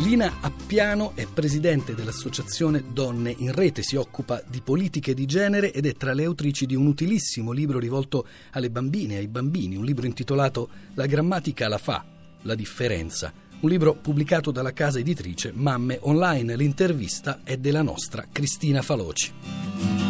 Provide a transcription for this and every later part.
Lina Appiano è presidente dell'associazione Donne in Rete, si occupa di politiche di genere ed è tra le autrici di un utilissimo libro rivolto alle bambine e ai bambini, un libro intitolato La grammatica la fa, la differenza. Un libro pubblicato dalla casa editrice Mamme Online. L'intervista è della nostra Cristina Faloci.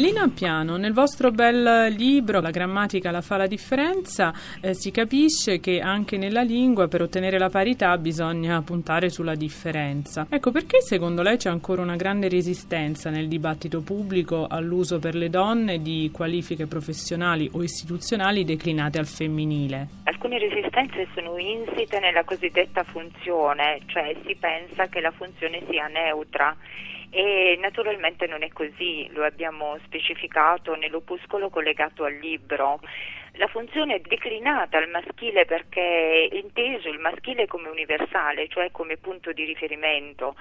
Lina Piano, nel vostro bel libro La grammatica la fa la differenza, eh, si capisce che anche nella lingua per ottenere la parità bisogna puntare sulla differenza. Ecco, perché secondo lei c'è ancora una grande resistenza nel dibattito pubblico all'uso per le donne di qualifiche professionali o istituzionali declinate al femminile? Alcune resistenze sono insite nella cosiddetta funzione, cioè si pensa che la funzione sia neutra e naturalmente non è così, lo abbiamo specificato nell'opuscolo collegato al libro. La funzione è declinata al maschile perché è inteso il maschile come universale, cioè come punto di riferimento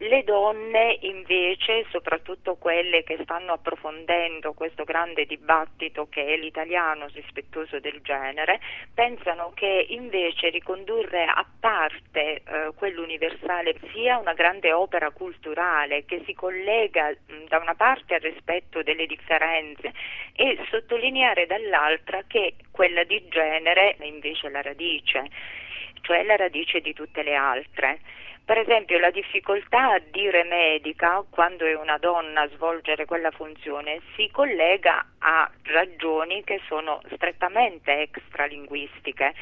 le donne invece, soprattutto quelle che stanno approfondendo questo grande dibattito che è l'italiano rispettoso del genere, pensano che invece ricondurre a parte eh, quello universale sia una grande opera culturale che si collega mh, da una parte al rispetto delle differenze e sottolineare dall'altra che quella di genere è invece la radice, cioè la radice di tutte le altre. Per esempio la difficoltà a dire medica quando è una donna a svolgere quella funzione si collega a ragioni che sono strettamente extralinguistiche,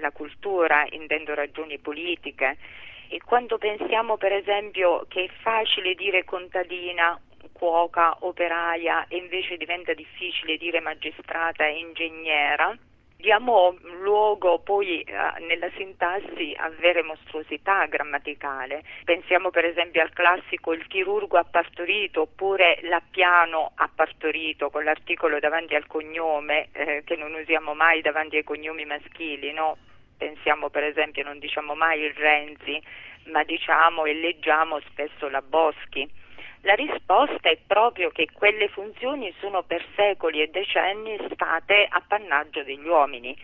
la cultura intendo ragioni politiche e quando pensiamo per esempio che è facile dire contadina cuoca, operaia e invece diventa difficile dire magistrata e ingegnera, diamo luogo poi nella sintassi a vere mostruosità grammaticale. Pensiamo per esempio al classico il chirurgo ha partorito oppure l'appiano ha partorito con l'articolo davanti al cognome eh, che non usiamo mai davanti ai cognomi maschili, no? Pensiamo per esempio, non diciamo mai il Renzi, ma diciamo e leggiamo spesso la Boschi. La risposta è proprio che quelle funzioni sono per secoli e decenni state appannaggio degli uomini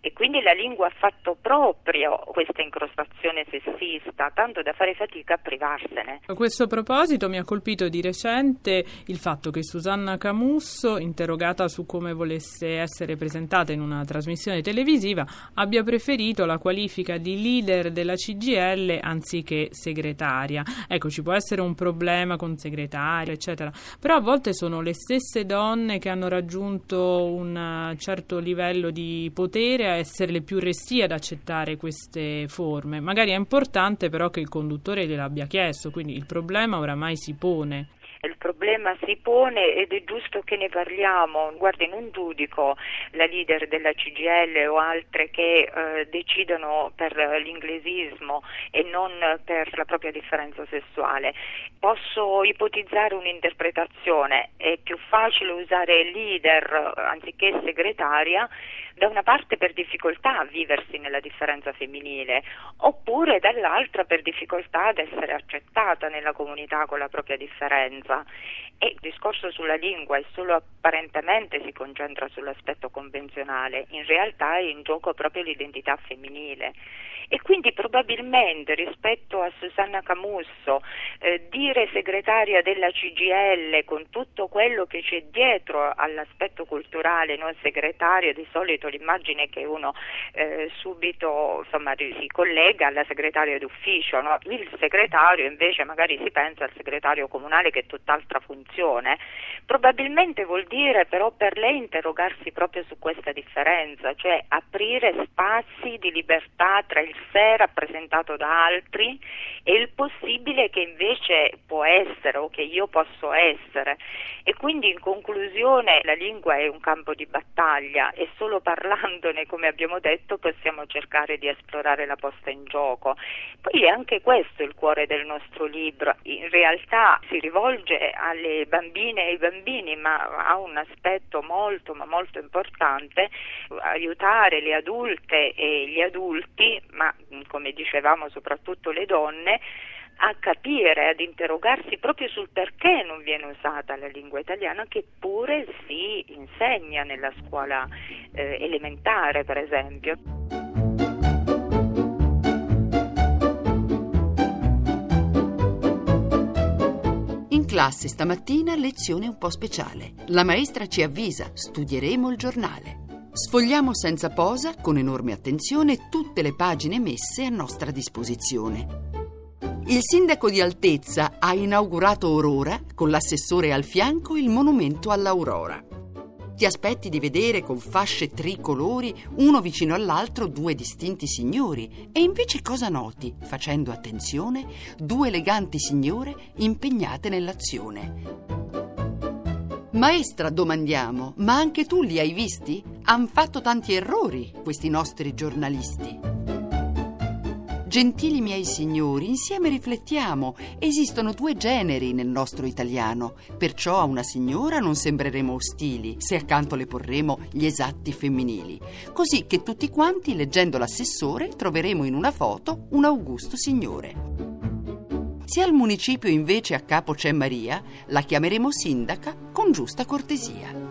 e quindi la lingua ha fatto proprio questa incrostazione sessista, tanto da fare fatica a privarsene. A questo proposito mi ha colpito di recente il fatto che Susanna Camusso, interrogata su come volesse essere presentata in una trasmissione televisiva, abbia preferito la qualifica di leader della CGL anziché segretaria. Ecco, ci può essere un problema con segretaria, eccetera, però a volte sono le stesse donne che hanno raggiunto un certo livello di potere essere le più restie ad accettare queste forme. Magari è importante però che il conduttore gliel'abbia chiesto, quindi il problema oramai si pone il problema si pone ed è giusto che ne parliamo. Guardi, non giudico la leader della CGL o altre che eh, decidono per l'inglesismo e non per la propria differenza sessuale. Posso ipotizzare un'interpretazione, è più facile usare leader anziché segretaria da una parte per difficoltà a viversi nella differenza femminile, oppure dall'altra per difficoltà ad essere accettata nella comunità con la propria differenza. E il discorso sulla lingua è solo apparentemente si concentra sull'aspetto convenzionale, in realtà è in gioco proprio l'identità femminile e quindi probabilmente rispetto a Susanna Camusso eh, dire segretaria della CGL con tutto quello che c'è dietro all'aspetto culturale, non segretaria, di solito l'immagine che uno eh, subito insomma, si collega alla segretaria d'ufficio, no? il segretario invece magari si pensa al segretario comunale che è tutt'altra funzione, probabilmente vuol dire però per lei interrogarsi proprio su questa differenza, cioè aprire spazi di libertà tra il sé rappresentato da altri e il possibile che invece può essere o che io posso essere. E quindi in conclusione la lingua è un campo di battaglia e solo parlandone, come abbiamo detto, possiamo cercare di esplorare la posta in gioco. Poi è anche questo il cuore del nostro libro. In realtà si rivolge alle bambine e ai bambini, ma ha un aspetto molto ma molto importante, aiutare le adulte e gli adulti, ma come dicevamo soprattutto le donne, a capire, ad interrogarsi proprio sul perché non viene usata la lingua italiana che pure si insegna nella scuola eh, elementare per esempio. In classe stamattina lezione un po' speciale. La maestra ci avvisa, studieremo il giornale. Sfogliamo senza posa, con enorme attenzione, tutte le pagine messe a nostra disposizione. Il sindaco di Altezza ha inaugurato Aurora, con l'assessore al fianco, il monumento all'Aurora. Ti aspetti di vedere con fasce tricolori, uno vicino all'altro, due distinti signori, e invece cosa noti, facendo attenzione, due eleganti signore impegnate nell'azione. Maestra, domandiamo, ma anche tu li hai visti? Han fatto tanti errori questi nostri giornalisti. Gentili miei signori, insieme riflettiamo. Esistono due generi nel nostro italiano, perciò a una signora non sembreremo ostili se accanto le porremo gli esatti femminili. Così che tutti quanti, leggendo l'assessore, troveremo in una foto un augusto signore. Se al municipio invece a capo c'è Maria, la chiameremo sindaca con giusta cortesia.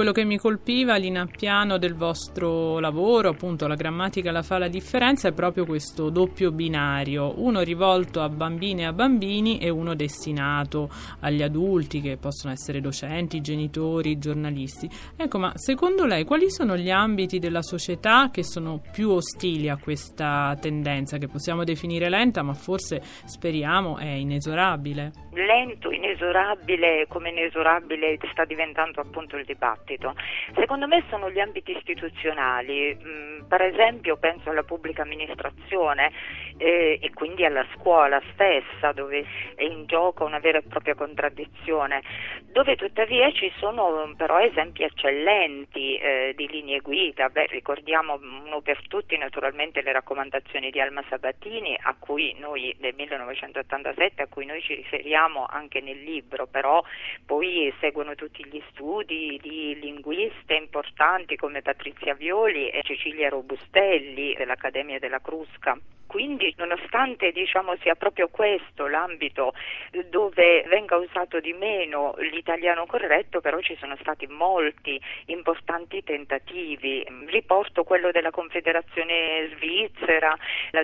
Quello che mi colpiva l'inappiano del vostro lavoro, appunto la grammatica la fa la differenza, è proprio questo doppio binario, uno rivolto a bambine e a bambini e uno destinato agli adulti che possono essere docenti, genitori, giornalisti. Ecco, ma secondo lei quali sono gli ambiti della società che sono più ostili a questa tendenza che possiamo definire lenta, ma forse speriamo è inesorabile? Lento, inesorabile, come inesorabile sta diventando appunto il dibattito dibattito. Secondo me sono gli ambiti istituzionali, mm, per esempio penso alla pubblica amministrazione eh, e quindi alla scuola stessa dove è in gioco una vera e propria contraddizione, dove tuttavia ci sono però esempi eccellenti eh, di linee guida, Beh, ricordiamo uno per tutti naturalmente le raccomandazioni di Alma Sabatini a cui noi del 1987 a cui noi ci riferiamo anche nel libro, però poi seguono tutti gli studi di linguiste importanti come Patrizia Violi e Cecilia Robustelli dell'Accademia della Crusca. Quindi nonostante diciamo, sia proprio questo l'ambito dove venga usato di meno l'italiano corretto, però ci sono stati molti importanti tentativi. Riporto quello della Confederazione Svizzera,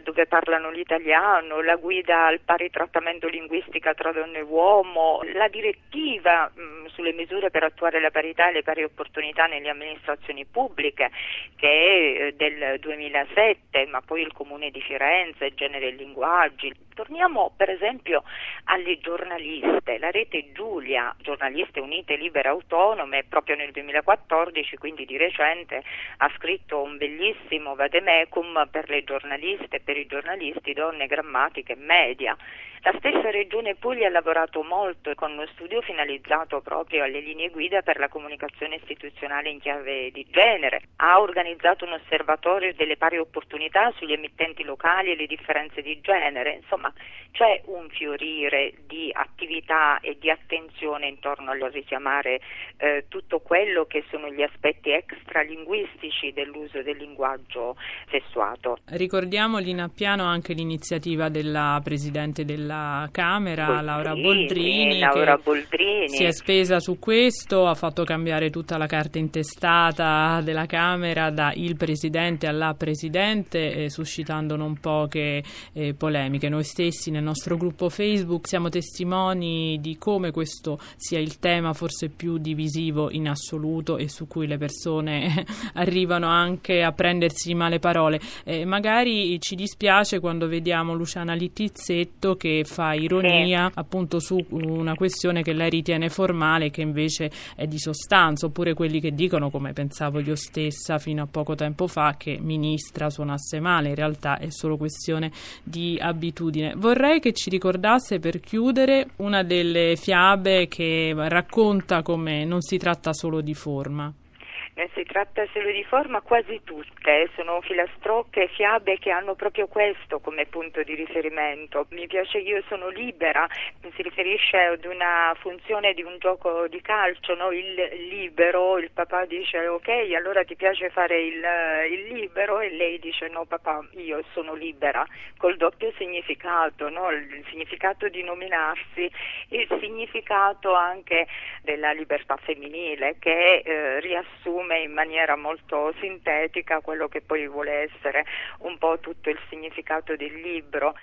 dove parlano l'italiano, la guida al pari trattamento linguistica tra donna e uomo, la direttiva mh, sulle misure per attuare la parità e le pari opportunità nelle amministrazioni pubbliche, che è eh, del 2007, ma poi il Comune di Firenze differenze, genere e linguaggi. Torniamo per esempio alle giornaliste, la rete Giulia, giornaliste unite, libere, autonome, proprio nel 2014, quindi di recente, ha scritto un bellissimo vademecum per le giornaliste per i giornalisti, donne, grammatica e media. La stessa Regione Puglia ha lavorato molto con uno studio finalizzato proprio alle linee guida per la comunicazione istituzionale in chiave di genere. Ha organizzato un osservatorio delle pari opportunità sugli emittenti locali e le differenze di genere. Insomma, c'è un fiorire di attività e di attenzione intorno a richiamare eh, tutto quello che sono gli aspetti extralinguistici dell'uso del linguaggio sessuato. Ricordiamo in appiano anche l'iniziativa della Presidente della della Camera, Boldrini, Laura Boldrini, Laura Boldrini, si è spesa su questo, ha fatto cambiare tutta la carta intestata della Camera da il Presidente alla Presidente, eh, suscitando non poche eh, polemiche. Noi stessi nel nostro gruppo Facebook siamo testimoni di come questo sia il tema forse più divisivo in assoluto e su cui le persone arrivano anche a prendersi male parole. Eh, magari ci dispiace quando vediamo Luciana Littizzetto che fa ironia appunto su una questione che lei ritiene formale che invece è di sostanza, oppure quelli che dicono, come pensavo io stessa fino a poco tempo fa, che ministra suonasse male, in realtà è solo questione di abitudine. Vorrei che ci ricordasse per chiudere una delle fiabe che racconta come non si tratta solo di forma. Non si tratta solo di forma, quasi tutte sono filastrocche fiabe che hanno proprio questo come punto di riferimento. Mi piace Io sono libera, si riferisce ad una funzione di un gioco di calcio, no? il libero, il papà dice ok, allora ti piace fare il, il libero e lei dice no papà, io sono libera, col doppio significato, no? il significato di nominarsi, il significato anche della libertà femminile che eh, riassume in maniera molto sintetica quello che poi vuole essere un po' tutto il significato del libro.